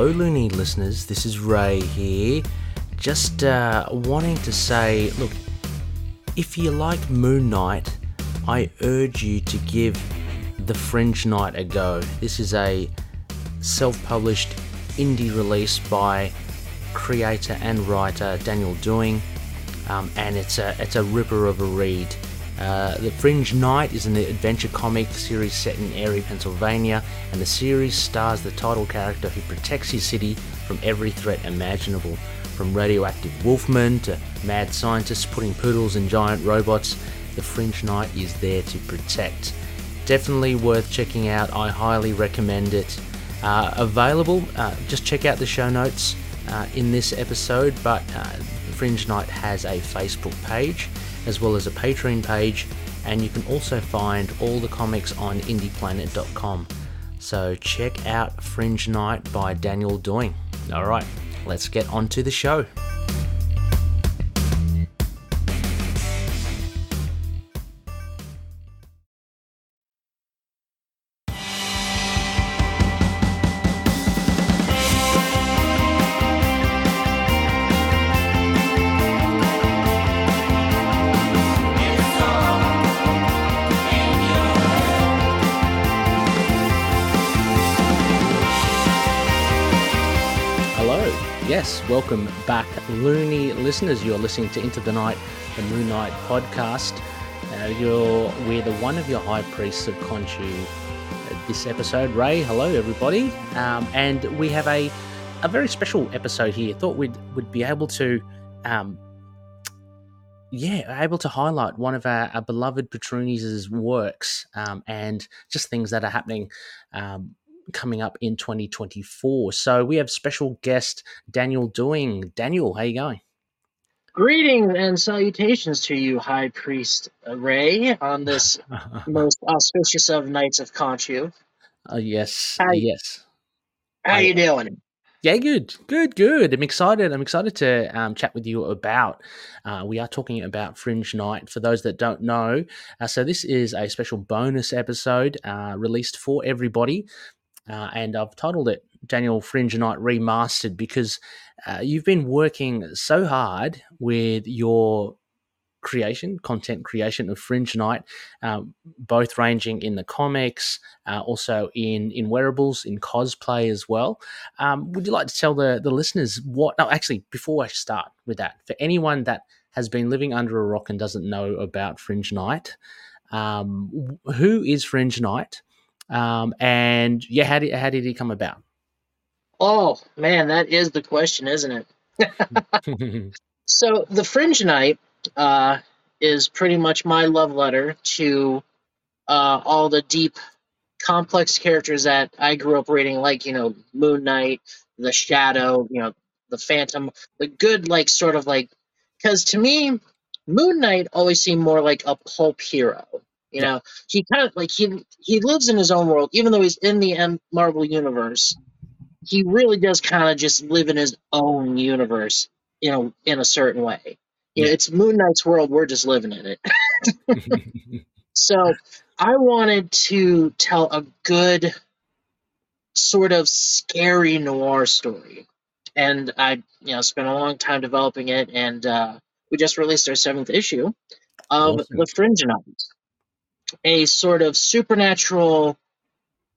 Hello, Looney listeners. This is Rey here. Just uh, wanting to say look, if you like Moon Knight, I urge you to give The Fringe Knight a go. This is a self published indie release by creator and writer Daniel Doing, um, and it's a, it's a ripper of a read. Uh, the Fringe Knight is an adventure comic series set in Erie, Pennsylvania, and the series stars the title character who protects his city from every threat imaginable. From radioactive wolfmen to mad scientists putting poodles in giant robots, the Fringe Knight is there to protect. Definitely worth checking out, I highly recommend it. Uh, available, uh, just check out the show notes uh, in this episode, but uh, Fringe Knight has a Facebook page as well as a Patreon page, and you can also find all the comics on indieplanet.com. So check out Fringe Knight by Daniel Doing. All right, let's get on to the show. Welcome back, loony listeners. You're listening to Into the Knight, the Moon Knight podcast. Uh, you're the one of your high priests of Khonshu. Uh, this episode, Rey. Hello, everybody, um, and we have a a very special episode here. Thought we'd would be able to, um, yeah, able to highlight one of our, our beloved Patroonies' works um, and just things that are happening um, coming up in 2024. So we have special guest Daniel Doing. Daniel, how you going? Greetings and salutations to you, High Priest Rey, on this most auspicious of nights of Khonshu. Uh, yes, how, yes. How I, you doing? Yeah, good, good, good. I'm excited. I'm excited to um, chat with you about. Uh, we are talking about Fringe Knight For those that don't know, uh, so this is a special bonus episode uh, released for everybody uh, and I've titled it Daniel Fringe Knight Remastered because uh, you've been working so hard with your creation, content creation of Fringe Knight, um, both ranging in the comics, uh, also in in wearables, in cosplay as well. Um, would you like to tell the the listeners what? No, actually, before I start with that, for anyone that has been living under a rock and doesn't know about Fringe Knight, um, who is Fringe Knight? Um, and yeah, how did how did he come about? Oh man, that is the question, isn't it? so the Fringe Knight uh, is pretty much my love letter to uh, all the deep, complex characters that I grew up reading, like you know Moon Knight, the Shadow, you know the Phantom, the good like sort of like because to me, Moon Knight always seemed more like a pulp hero. You know, he kind of like he he lives in his own world, even though he's in the M- Marvel universe. He really does kind of just live in his own universe, you know, in a certain way. You know, it's Moon Knight's world. We're just living in it. so, I wanted to tell a good, sort of scary noir story, and I, you know, spent a long time developing it, and uh, we just released our seventh issue of awesome. the Fringe Knight a sort of supernatural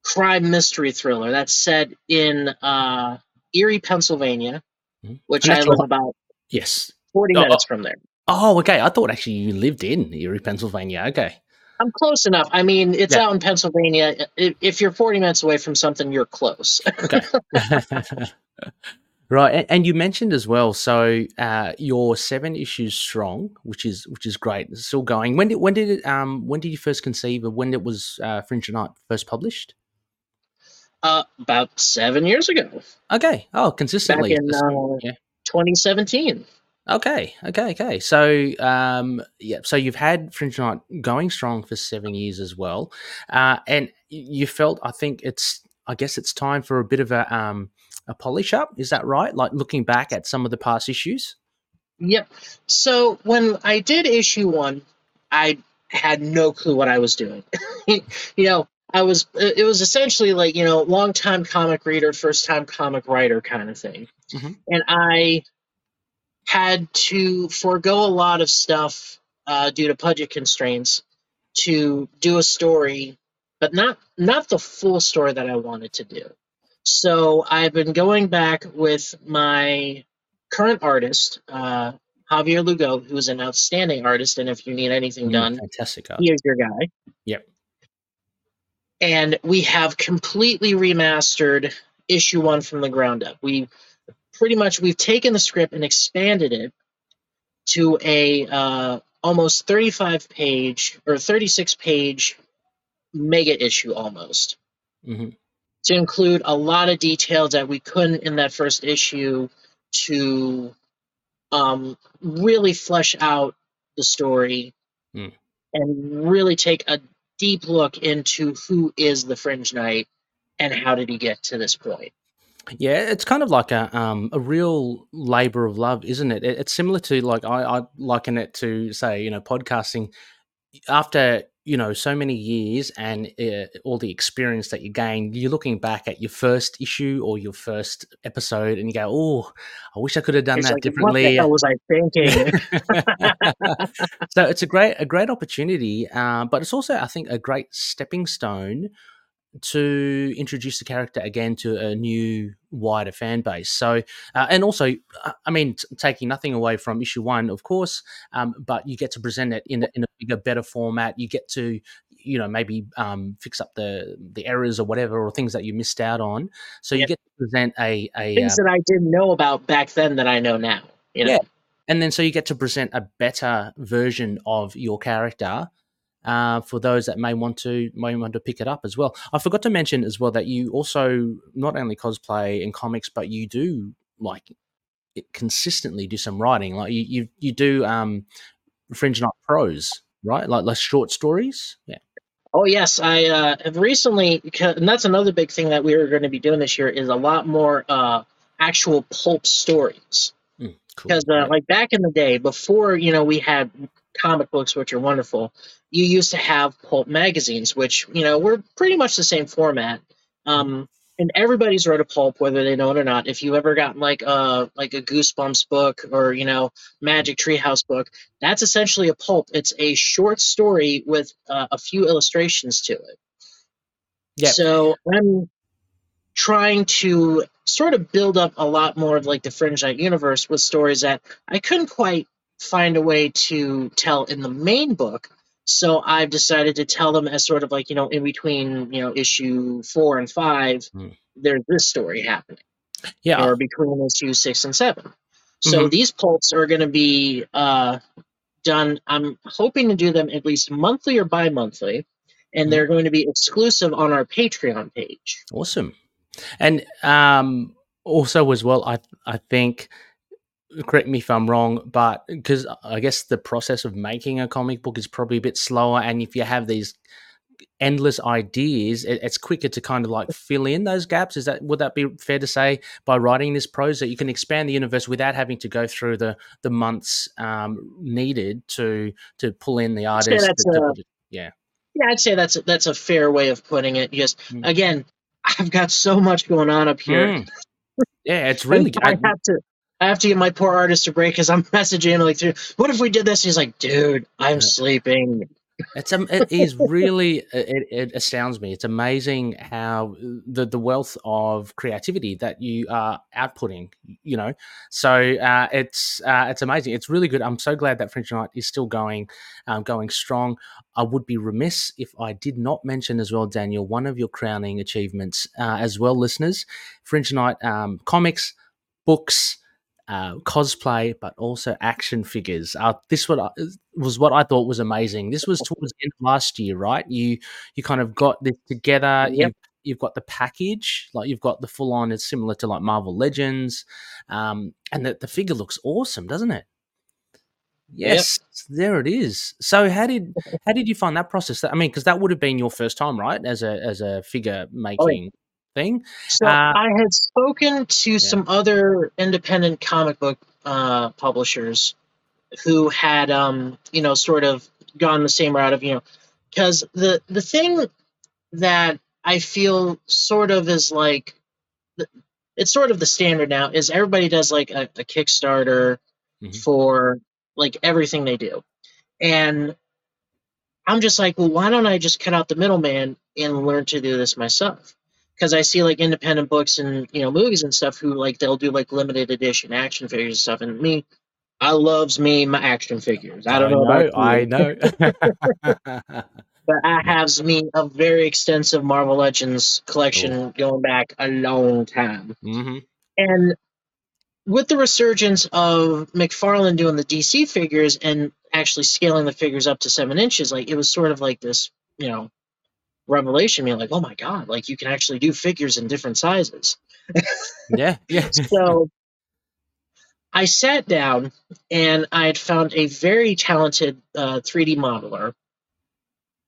crime mystery thriller that's set in uh, Erie, Pennsylvania, mm-hmm. which I live about yes forty oh, minutes from there. Oh, okay. I thought actually you lived in Erie, Pennsylvania. Okay. I'm close enough. I mean, it's yeah. out in Pennsylvania. If you're 40 minutes away from something, you're close. okay. Right, and you mentioned as well. So uh, you're seven issues strong, which is which is great. It's still going. When did when did it um when did you first conceive of when it was uh, Fringe Knight first published? Uh, about seven years ago. Okay. Oh, consistently. Back in uh, yeah. 2017. Okay, okay, okay. So, um, yeah, so you've had Fringe Knight going strong for seven years as well, uh, and you felt, I think it's, I guess it's time for a bit of a, um, a polish up. Is that right? Like looking back at some of the past issues? Yep. So when I did issue one, I had no clue what I was doing. you know, I was it was essentially like you know long time comic reader, first time comic writer kind of thing, Mhm. and I had to forego a lot of stuff uh, due to budget constraints to do a story, but not not the full story that I wanted to do. So I've been going back with my current artist, uh, Javier Lugo, who is an outstanding artist, and if you need anything Mm, done, fantastic he is your guy. Yep. And we have completely remastered issue one from the ground up. We pretty much we've taken the script and expanded it to a uh, almost 35 page or 36 page mega issue almost hmm to include a lot of details that we couldn't in that first issue to um, really flesh out the story Hmm. and really take a deep look into who is the Fringe Knight and how did he get to this point. Yeah, it's kind of like a um, a real labor of love, isn't it? It- It's similar to like I, I liken it to say you know podcasting. After you know so many years and uh, all the experience that you gain, you're looking back at your first issue or your first episode, and you go, "Oh, I wish I could have done It's that like, what differently." hell was I thinking? so it's a great a great opportunity, uh, but it's also I think a great stepping stone to introduce the character again to a new wider fan base so uh, and also uh, i mean t- taking nothing away from issue one of course um, but you get to present it in a, in a bigger better format you get to you know maybe um, fix up the the errors or whatever or things that you missed out on so you get to present a a Things uh, that I didn't know about back then that I know now. You know? Yeah. and then so you get to present a better version of your character uh, for those that may want to may want to pick it up as well. I forgot to mention as well that you also not only cosplay and comics, but you do like it consistently do some writing. Like you you, you do um, Fringe Knight prose, right? Like like short stories. Yeah. Oh yes, I uh, have recently, and that's another big thing that we are going to be doing this year is a lot more uh, actual pulp stories. Mm, cool. Because uh, like back in the day, before you know we had comic books, which are wonderful, you used to have pulp magazines, which you know were pretty much the same format. Um, and everybody's read a pulp, whether they know it or not. If you ever gotten like a like a Goosebumps book or you know Magic Treehouse book, that's essentially a pulp. It's a short story with uh, a few illustrations to it. Yeah. So I'm trying to sort of build up a lot more of like the Fringe Knight universe with stories that I couldn't quite find a way to tell in the main book. So I've decided to tell them as sort of like, you know, in between, you know, issue four and five, Hmm. there's this story happening. yeah. Or between issue six and seven. So Mhm. these pulps are going to be uh, done. I'm hoping to do them at least monthly or bi monthly. And Mhm. they're going to be exclusive on our Patreon page. Awesome. And um, also as well, I I think correct me if I'm wrong, but because I guess the process of making a comic book is probably a bit slower, and if you have these endless ideas, it, it's quicker to kind of like fill in those gaps. Is that would that be fair to say by writing this prose that you can expand the universe without having to go through the the months um, needed to to pull in the say artists? that's to- to a- yeah. Yeah, I'd say that's a, that's a fair way of putting it. Just Mm. again, I've got so much going on up here. Mm. Yeah, it's really I have to I have to get my poor artist a break because I'm messaging him like, through, "What if we did this?" He's like, "Dude, I'm Yeah. sleeping." It's um, it is really it, it astounds me. It's amazing how the the wealth of creativity that you are outputting. You know, so uh, it's uh, it's amazing. It's really good. I'm so glad that Fringe Knight is still going um, going strong. I would be remiss if I did not mention as well, Daniel, one of your crowning achievements uh, as well, listeners. Fringe Knight um, comics, books uh, cosplay, but also action figures. Uh, this what I, was what I thought was amazing. This was towards the end of last year, right? You you kind of got this together. Yep. You've, you've got the package, like you've got the full on. It's similar to like Marvel Legends, um, and that the figure looks awesome, doesn't it? Yes, there it is. So how did how did you find that process? I mean, because that would have been your first time, right, as a as a figure making thing. So Uh, I had spoken to some other independent comic book uh, publishers who had, um, you know, sort of gone the same route of, you know, because the the thing that I feel sort of is like it's sort of the standard now is everybody does like a, a Kickstarter Mhm. for like everything they do. And I'm just like, well, why don't I just cut out the middleman and learn to do this myself? Because I see like independent books and you know movies and stuff who like they'll do like limited edition action figures and stuff. And me, I loves me my action figures. I don't know, about you, I know. but I have me a very extensive Marvel Legends collection going back a long time. hmm And with the resurgence of McFarlane doing the DC figures and actually scaling the figures up to seven inches, like it was sort of like this, you know, revelation. Me like, oh my god, like you can actually do figures in different sizes. Yeah, yeah. So I sat down and I had found a very talented uh, 3D modeler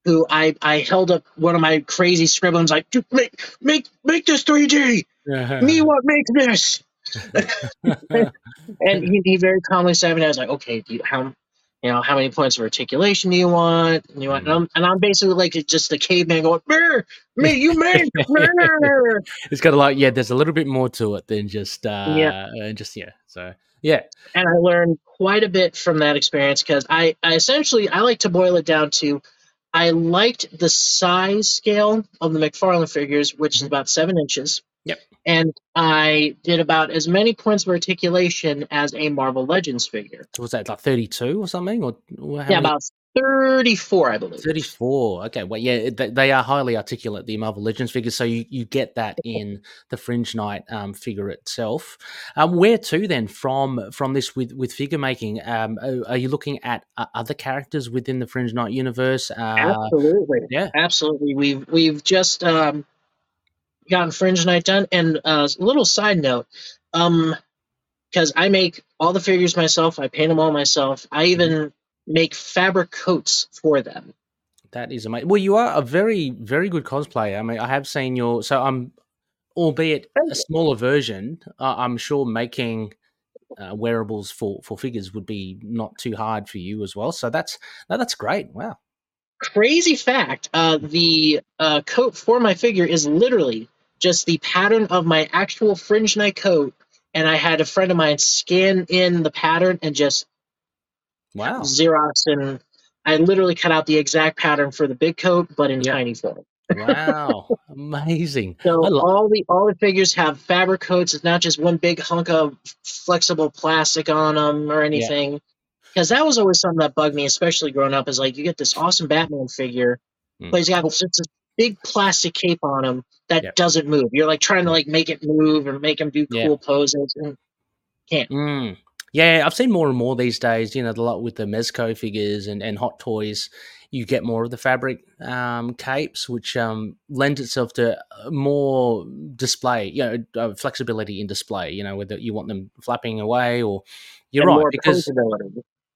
who I, I held up one of my crazy scribblings like, make make make this 3D. Me what make this. And he, he very calmly said, and I was like, okay, do you, how, you know, how many points of articulation do you want? And, you want, and, I'm, and I'm basically like just a caveman going, "Brr, me, you man, brr." it's got a lot. Yeah, there's a little bit more to it than just uh, Yeah. uh, just yeah. So yeah, and I learned quite a bit from that experience because I, I essentially I like to boil it down to I liked the size scale of the McFarlane figures, which is Mhm. about seven inches. Yep. And I did about as many points of articulation as a Marvel Legends figure. so was that like 32 or something, or, yeah, many? about 34, I believe. 34. Okay, well, yeah, they, they are highly articulate, the Marvel Legends figures, so you, you get that in the Fringe Knight um, figure itself. Um, where to then from from this with, with figure making? Um, are, are you looking at uh, other characters within the Fringe Knight universe? Uh, Absolutely. yeah. Absolutely. We've we've just um, gotten Fringe Knight done. And uh, a little side note, um, because I make all the figures myself, I paint them all myself. I even make fabric coats for them. That is amazing. Well, you are a very, very good cosplayer. I mean, I have seen your. So I'm, albeit a smaller version. Uh, I'm sure making uh, wearables for for figures would be not too hard for you as well. So that's no, that's great. Wow. Crazy fact: uh, the uh, coat for my figure is literally just the pattern of my actual Fringe Knight coat. And I had a friend of mine scan in the pattern and just Wow. Xerox and I literally cut out the exact pattern for the big coat, but in Yeah. tiny form. Wow. Amazing. So all the all the figures have fabric coats. It's not just one big hunk of flexible plastic on them or anything. Because that was always something that bugged me, especially growing up. Is like you get this awesome Batman figure, Mm. but he's got just this big plastic cape on him that Yep. doesn't move. You're like trying to like make it move or make him do cool poses, and can't. Mm. Yeah, I've seen more and more these days. You know, a lot with the Mezco figures and, and Hot Toys, you get more of the fabric um, capes, which um, lends itself to uh, more display, you know, uh, flexibility in display. You know, whether you want them flapping away or you're and right more because.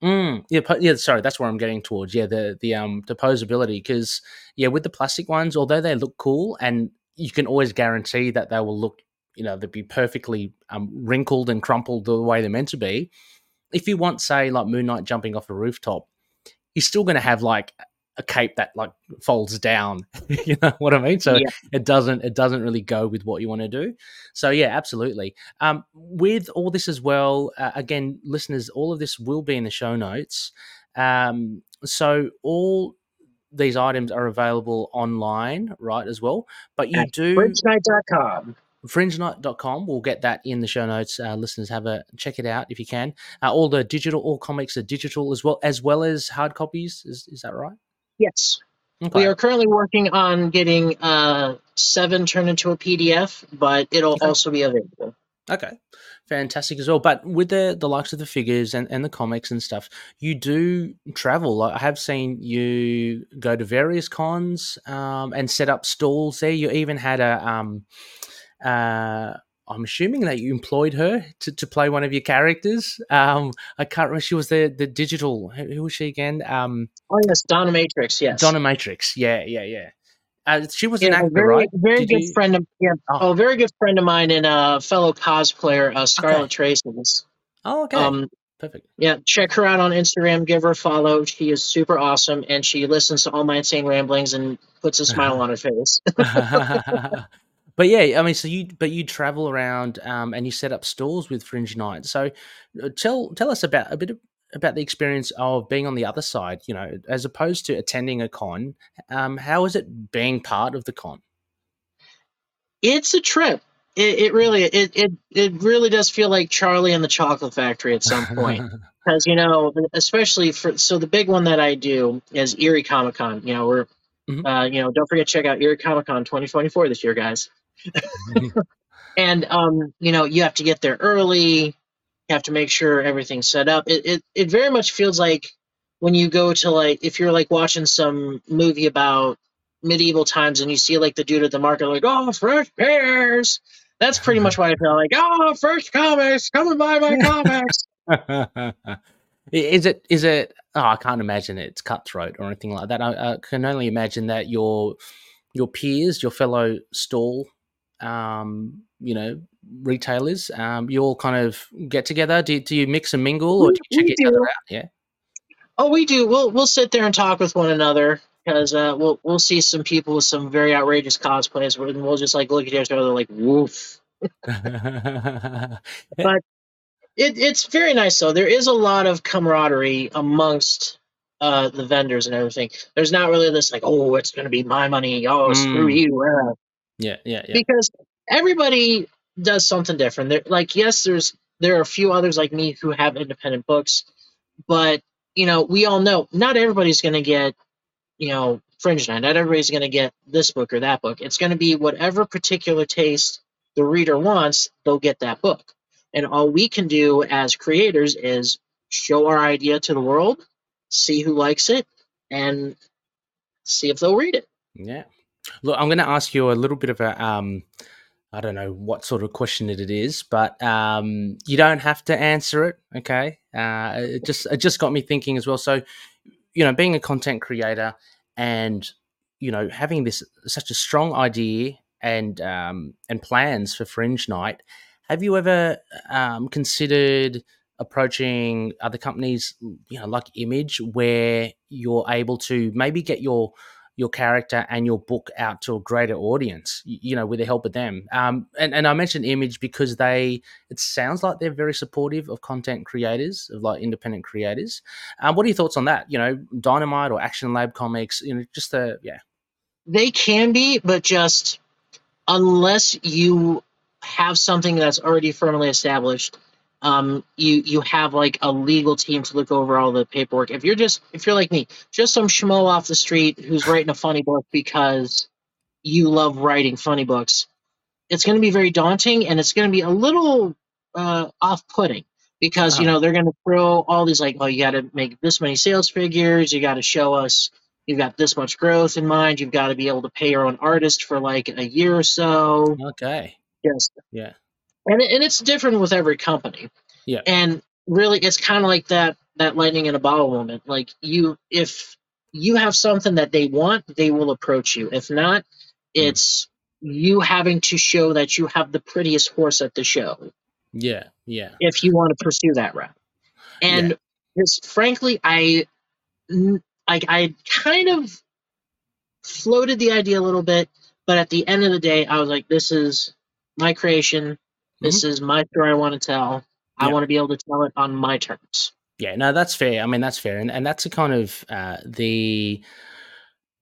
Mm, yeah, yeah. Sorry, that's where I'm getting towards. Yeah, the the um the posability because yeah, with the plastic ones, although they look cool and you can always guarantee that they will look, you know, they'll be perfectly um wrinkled and crumpled the way they're meant to be. If you want, say, like Moon Knight jumping off a rooftop, he's still going to have like a cape that like folds down. you know what I mean? So Yeah. it doesn't it doesn't really go with what you want to do. So yeah, absolutely. Um, with all this as well, uh, again, listeners, all of this will be in the show notes. Um, so all these items are available online, right, as well. But you At do FringeNight.com. fringenight.com. We'll get that in the show notes. Uh, listeners, have a check it out if you can. Uh, all the digital, all comics are digital as well, as well as hard copies. Is is that right? Yes. Okay. We are currently working on getting uh, seven turned into a PDF, but it'll Okay. also be available. Okay, fantastic as well. But with the the likes of the figures and, and the comics and stuff, you do travel. I have seen you go to various cons um, and set up stalls there. You even had a. Um, uh, I'm assuming that you employed her to, to play one of your characters. Um, I can't remember. She was the the digital. Who, who was she again? Um, Oh yes, Donna Matrix. Yes. Donna Matrix. Yeah, yeah, yeah. Uh, she was an Yeah, a actor, very, right? very Did good you- friend of yeah, Oh. oh. very good friend of mine and a fellow cosplayer, uh, Scarlett Tracy's. Oh, okay. Um, perfect. Yeah, check her out on Instagram. Give her a follow. She is super awesome, and she listens to all my insane ramblings and puts a smile on her face. but yeah, I mean, so you but you travel around um, and you set up stalls with Fringe Knight. So uh, tell tell us about a bit of, about the experience of being on the other side. You know, as opposed to attending a con. Um, how is it being part of the con? It's a trip. It, it really it, it it really does feel like Charlie and the Chocolate Factory at some point because you know especially for so the big one that I do is Erie Comic Con. You know we're mm-hmm. uh, you know don't forget to check out Erie Comic Con 2024 this year, guys. and um, you know you have to get there early. You have to make sure everything's set up. It it it very much feels like when you go to like if you're like watching some movie about medieval times and you see like the dude at the market like oh fresh pears that's pretty much why i feel like oh fresh comics come and buy my comics is it is it oh i can't imagine it's cutthroat or anything like that I, I, can only imagine that your your peers your fellow stall um you know retailers um you all kind of get together do, do you mix and mingle or do you check each other out yeah oh we do we'll we'll sit there and talk with one another because uh, we'll we'll see some people with some very outrageous cosplays, and we'll just like look at each other like woof. but it, it's very nice though. There is a lot of camaraderie amongst uh, the vendors and everything. There's not really this like, oh, it's going to be my money. Oh, mm. screw you. Uh. Yeah, yeah, yeah. Because everybody does something different. There, like, yes, there's there are a few others like me who have independent books, but you know, we all know not everybody's going to get you know, Fringe Knight. Not everybody's going to get this book or that book. It's going to be whatever particular taste the reader wants, they'll get that book. And all we can do as creators is show our idea to the world, see who likes it, and see if they'll read it. Yeah. Look, I'm going to ask you a little bit of a, um, I don't know what sort of question it is, but um, you don't have to answer it. Okay. Uh, it just it just got me thinking as well. So you know, being a content creator and you know having this such a strong idea and um, and plans for Fringe Knight, have you ever um, considered approaching other companies, you know, like Image, where you're able to maybe get your your character and your book out to a greater audience, you know, with the help of them. Um, and, and I mentioned Image because they, it sounds like they're very supportive of content creators, of like independent creators. Um, what are your thoughts on that? You know, Dynamite or Action Lab Comics, you know, just the, yeah. They can be, but just unless you have something that's already firmly established, um, you you have like a legal team to look over all the paperwork. If you're just if you're like me, just some schmo off the street who's writing a funny book because you love writing funny books, it's going to be very daunting and it's going to be a little uh, off-putting because uh-huh. you know they're going to throw all these like, oh, you got to make this many sales figures, you got to show us you've got this much growth in mind, you've got to be able to pay your own artist for like a year or so. Okay. Yes. Yeah and and it's different with every company. Yeah. And really, it's kind of like that that lightning in a bottle moment. Like you, if you have something that they want, they will approach you. If not, hmm. it's mm. you having to show that you have the prettiest horse at the show. Yeah, yeah. If you want to pursue that route, and yeah. frankly, I like I kind of floated the idea a little bit, but at the end of the day, I was like, this is my creation. This mm-hmm. is my story I want to tell. I want to be able to tell it on my terms. Yeah, no, that's fair. I mean, that's fair, and and that's a kind of uh, the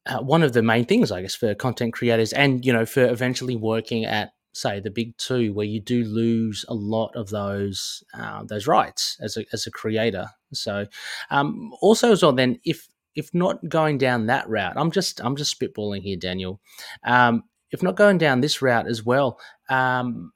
uh, one of the main things, I guess, for content creators, and you know, for eventually working at say the big two, where you do lose a lot of those uh, those rights as a as a creator. So, um, also as well, then if if not going down that route, I'm just I'm just spitballing here, Daniel. Um, if not going down this route as well, um,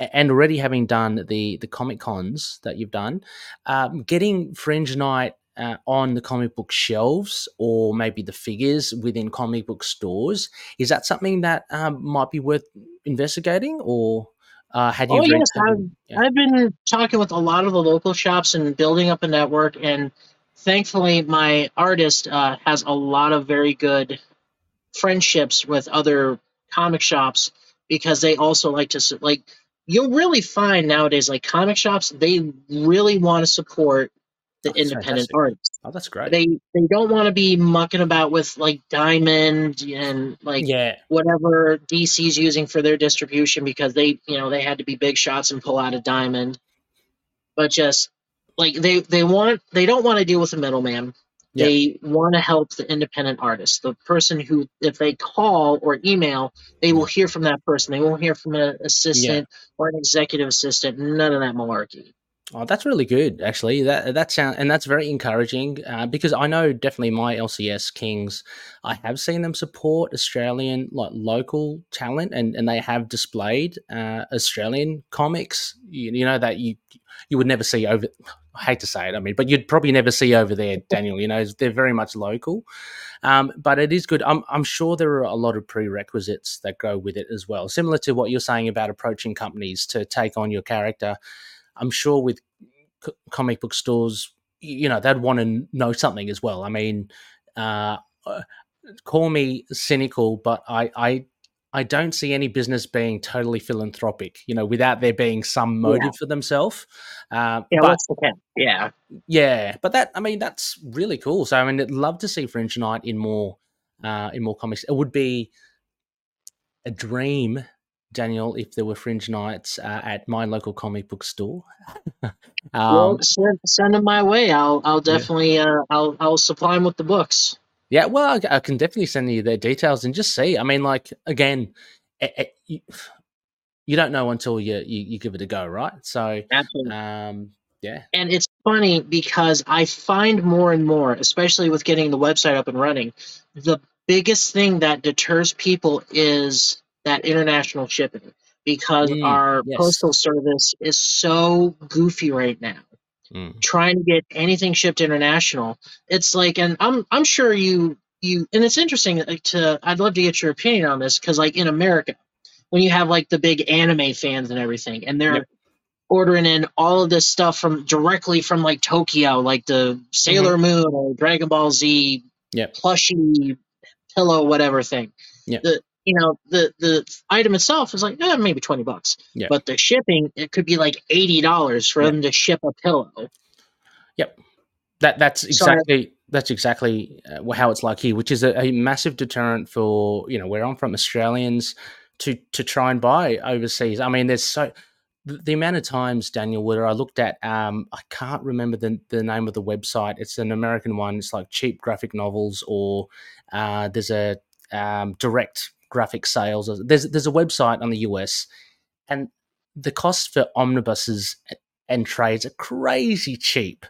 and already having done the the comic cons that you've done, um, getting Fringe Knight uh, on the comic book shelves or maybe the figures within comic book stores is that something that um, might be worth investigating or uh, had you? Oh yes, I've, yeah. I've been talking with a lot of the local shops and building up a network, and thankfully, my artist uh, has a lot of very good friendships with other comic shops because they also like to like you'll really find nowadays like comic shops they really want to support the Oh, independent fantastic. artists. Oh, that's great. They they don't want to be mucking about with like Diamond and like yeah, whatever DC's using for their distribution because they you know they had to be big shots and pull out a Diamond. But just like they they want they don't want to deal with a middleman. Yeah. They want to help the independent artist, the person who, if they call or email, they will hear from that person. They won't hear from an assistant or an executive assistant. None of that malarkey. Oh, that's really good, actually. That that sound and that's very encouraging uh, because I know definitely my LCS Kings. I have seen them support Australian like local talent, and, and they have displayed uh, Australian comics. You, you know that you you would never see over. I hate to say it, I mean, but you'd probably never see over there, Daniel. You know, they're very much local, um, but it is good. I'm I'm sure there are a lot of prerequisites that go with it as well, similar to what you're saying about approaching companies to take on your character. I'm sure with c- comic book stores, you know, they'd want to know something as well. I mean, uh, uh, call me cynical, but I, I, I don't see any business being totally philanthropic, you know, without there being some motive Yeah. for themselves. Uh, Yeah, but the? Yeah, yeah, but that I mean that's really cool. So I mean, I'd love to see Fringe Knight in more, uh, in more comics. It would be a dream, Daniel, if there were Fringe Knights uh, at my local comic book store. well, um, send, send them my way. I'll I'll Yeah. definitely uh, I'll I'll supply them with the books. Yeah, well, I, I can definitely send you their details and just see. I mean, like again, eh, eh, you, you don't know until you, you you give it a go, right? So, Absolutely. um, yeah, And it's funny because I find more and more, especially with getting the website up and running, the biggest thing that deters people is that international shipping because Mm, our yes. postal service is so goofy right now. Mm. Trying to get anything shipped international, it's like, and I'm I'm sure you you, and it's interesting to. I'd love to get your opinion on this because, like in America, when you have like the big anime fans and everything, and they're Yep. ordering in all of this stuff from directly from like Tokyo, like the Sailor Moon or Dragon Ball Z Mm-hmm. Yep. plushie pillow, whatever thing. Yep. The you know the the item itself is like eh, maybe twenty bucks, Yeah. but the shipping it could be like eighty dollars for Yeah. them to ship a pillow. Yep that that's exactly that's exactly uh, how it's like here, which is a, a massive deterrent for you know where I'm from, Australians to to try and buy overseas. I mean, there's so the, the amount of times Daniel where I looked at um I can't remember the the name of the website. It's an American one. It's like cheap graphic novels or uh, there's a um, direct graphic sales. There's there's a website on the US and the cost for omnibuses and trades are crazy cheap.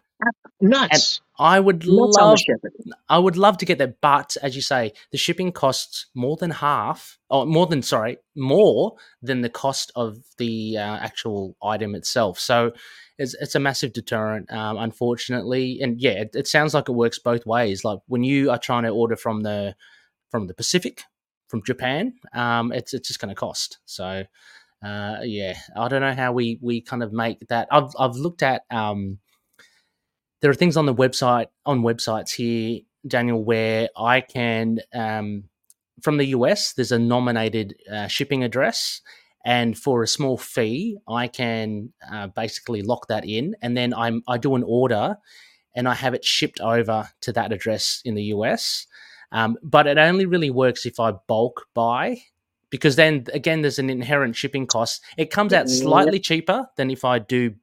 Nuts. I would Nuts love. I would love to get that, but as you say, the shipping costs more than half, or more than sorry, more than the cost of the uh, actual item itself. So it's it's a massive deterrent, um, unfortunately. And yeah, it, it sounds like it works both ways. Like when you are trying to order from the from the Pacific, from Japan, um, it's it's just going to cost. So uh, yeah, I don't know how we we kind of make that. I've I've looked at. Um, there are things on the website on websites here, Daniel, where I can um, from the US. There's a nominated uh, shipping address, and for a small fee, I can uh, basically lock that in, and then I'm I do an order, and I have it shipped over to that address in the US. Um, but it only really works if I bulk buy. Because then again, there's an inherent shipping cost. It comes out Yep. slightly cheaper than if I do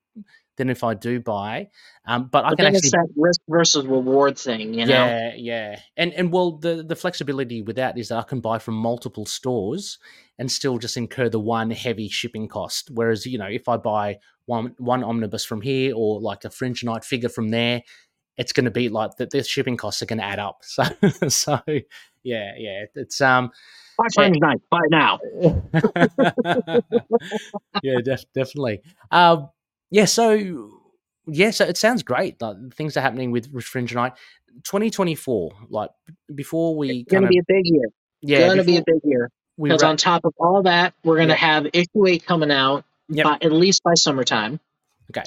than if I do buy. Um, but I can actually it's that risk versus reward thing, you know. yeah, yeah, and and well, the the flexibility with that is that I can buy from multiple stores and still just incur the one heavy shipping cost. Whereas you know, if I buy one one omnibus from here or like a fringe knight figure from there, it's going to be like that. The shipping costs are going to add up. So so yeah, yeah, it's um Buy Fringe Knight. Buy now. yeah, def- definitely. Um, yeah, so yeah, so it sounds great. Like things are happening with with Fringe Knight, 2024. Like before we It's gonna of be a big year. yeah, it's gonna be a big year. Because on top of all that, we're gonna Yep. have issue eight coming out Yep. by at least by summertime. Okay.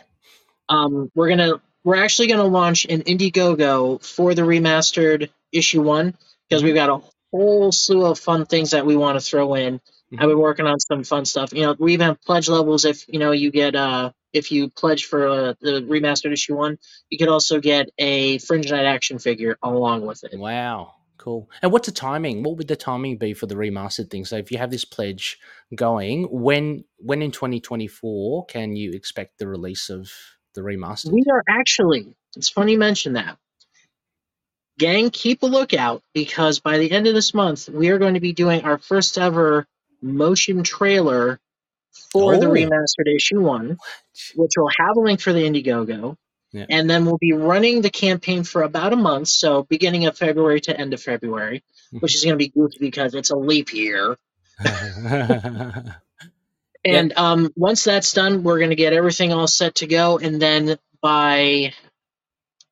Um, we're gonna we're actually gonna launch an Indiegogo for the remastered issue one because we've got a whole slew of fun things that we want to throw in I've been working on some fun stuff. You know, we even have pledge levels. If you know you get uh if you pledge for uh, the remastered issue one, you could also get a Fringe Knight action figure along with it. Wow, cool. And what's the timing? What would the timing be for the remastered thing? So if you have this pledge going, when when in 2024 can you expect the release of the remastered? We are actually. It's funny you mention that. Gang, keep a lookout because by the end of this month, we are going to be doing our first ever motion trailer for the Oh. remastered issue one, which will have a link for the Indiegogo. Yeah. And then we'll be running the campaign for about a month, so beginning of February to end of February, which mm-hmm. is going to be goofy because it's a leap year. And um, once that's done, we're going to get everything all set to go. And then by,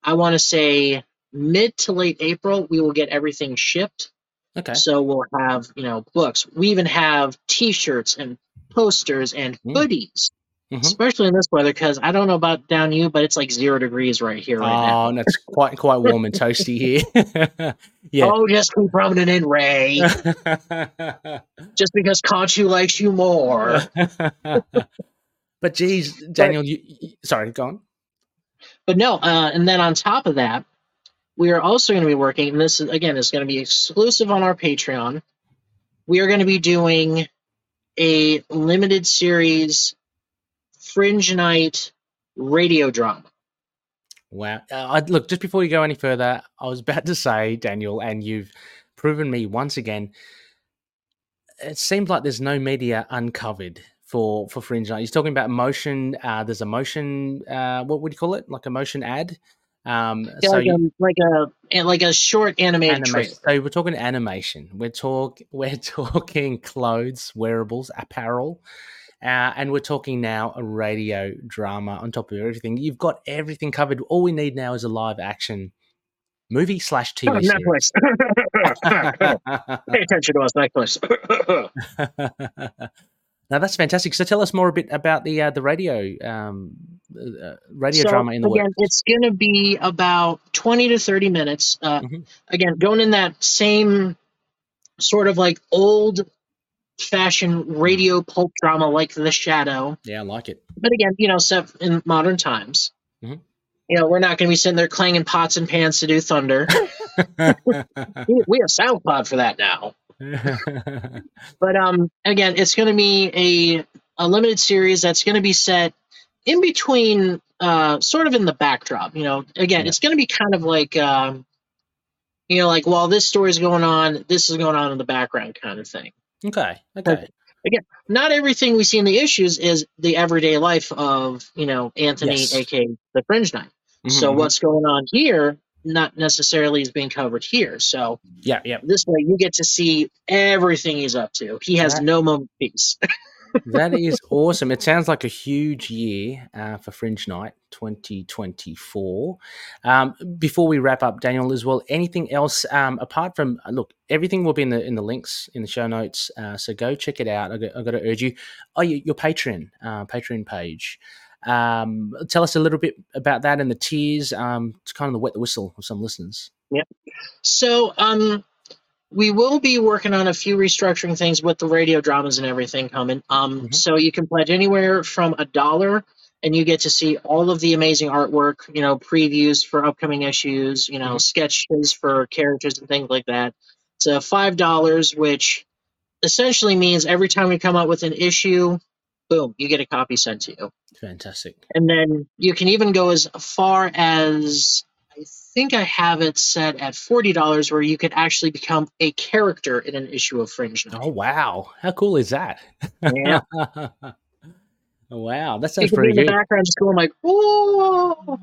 I want to say, mid to late April, we will get everything shipped. okay. So we'll have, you know, books. We even have T-shirts and posters and Mm. hoodies, Mhm. especially in this weather. Because I don't know about down you, but it's like zero degrees right here right now. Oh, and it's quite quite warm and toasty here. yeah. Oh, just keep rubbing it in, Rey. just because Khonshu likes you more. but geez, Daniel, you, you sorry, go on. But no, uh, and then on top of that, we are also going to be working, and this is again is going to be exclusive on our Patreon. We are going to be doing a limited series Fringe Knight radio drama. Wow. Uh, look, just before you go any further, I was about to say, Daniel, and you've proven me once again. It seems like there's no media uncovered for for Fringe Night. He's talking about motion. Uh, there's a motion. Uh, what would you call it? Like a motion ad. Um, Yeah, so like, you- a, like a like a short animated animation. So we're talking animation. We're talk we're talking clothes, wearables, apparel, uh, and we're talking now a radio drama on top of everything. You've got everything covered. All we need now is a live action movie slash Oh, TV series. Netflix. Pay attention to us, Netflix. now that's fantastic. So tell us more a bit about the uh, the radio um, uh, radio so, drama in the again, works. it's going to be about 20 to 30 minutes. Uh, Mhm. Again, going in that same sort of like old fashioned radio pulp drama like The Shadow. Yeah, I like it. But again, you know, set in modern times. Mhm. You know, we're not going to be sitting there clanging pots and pans to do thunder. we, we have SoundCloud for that now. But um, again, it's going to be a a limited series that's going to be set in between, uh, sort of in the backdrop. You know, again, Yeah. it's going to be kind of like, um, you know, like while this story's going on, this is going on in the background, kind of thing. Okay. Okay. Again, not everything we see in the issues is the everyday life of you know Anthony, Yes. aka the Fringe Knight. So Mhm, what's going on here, not necessarily is being covered here. So. Yeah. Yeah. this way, you get to see everything he's up to. He has That- no moment of peace. that is awesome. It sounds like a huge year uh, for Fringe Knight 2024. Um, before we wrap up, Daniel, as well, anything else um, apart from uh, look, everything will be in the in the links in the show notes. Uh, so go check it out. I got, to urge you. Oh, your, your Patreon, uh, Patreon page. Um, tell us a little bit about that and the tiers. Um, it's kind of the wet the whistle of some listeners. So, um, we will be working on a few restructuring things with the radio dramas and everything coming. Um, Mhm. so you can pledge anywhere from a dollar, and you get to see all of the amazing artwork. You know, previews for upcoming issues. You know, Mhm. sketches for characters and things like that. To five dollars, which essentially means every time we come out with an issue, boom, you get a copy sent to you. Fantastic. And then you can even go as far as think I have it set at forty dollars, where you could actually become a character in an issue of Fringe. Knight. Oh wow, how cool is that? Yeah. wow, that you sounds could be pretty in the background just going like, "Whoa!"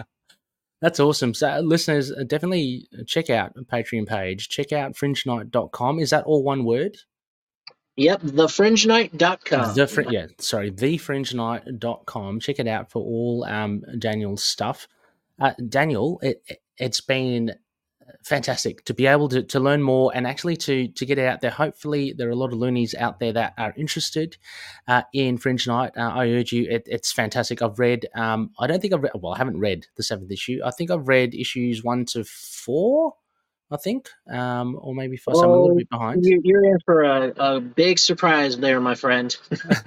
That's awesome. So, listeners, uh, definitely check out the Patreon page. Check out fringenight.com. Is that all one word? Yep, thefringenight.com. The fr- yeah, sorry, thefringenight.com. Check it out for all um, Daniel's stuff. Uh, Daniel, it, it's been fantastic to be able to, to learn more and actually to to get out there. Hopefully, there are a lot of loonies out there that are interested uh, in Fringe Knight. Uh, I urge you; it, it's fantastic. I've read. Um, I don't think I've read. Well, I haven't read the seventh issue. I think I've read issues one to four. I think, um, or maybe for I'm a little bit behind. You're in for a, a big surprise there, my friend.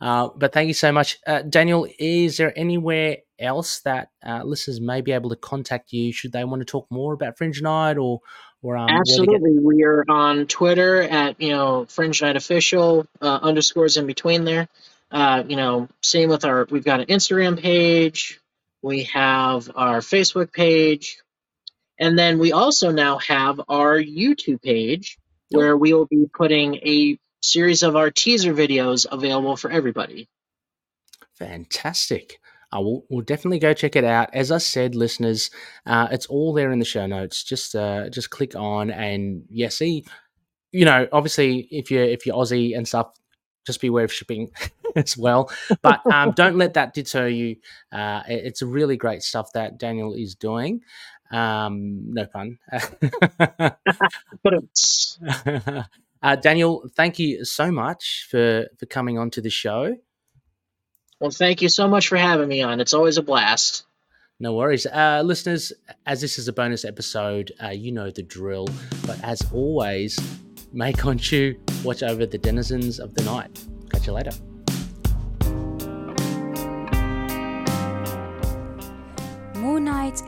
uh, but thank you so much, uh, Daniel. Is there anywhere else that uh, listeners may be able to contact you should they want to talk more about Fringe Knight or or um, absolutely get- we are on Twitter at you know Fringe Knight Official uh, underscores in between there. Uh, you know, same with our we've got an Instagram page, we have our Facebook page, and then we also now have our YouTube page where we will be putting a series of our teaser videos available for everybody. Fantastic. Uh, we'll, we'll, definitely go check it out. As I said, listeners, uh, it's all there in the show notes. Just uh, just click on and yeah, see. You know, obviously, if you're if you're Aussie and stuff, just beware of shipping as well. But um, don't let that deter you. Uh, it's really great stuff that Daniel is doing. Um, no pun. uh, Daniel, thank you so much for for coming on to the show. Well, thank you so much for having me on. It's always a blast. No worries. Uh, listeners, as this is a bonus episode, uh, you know the drill. But as always, may Khonshu watch over the denizens of the night. Catch you later.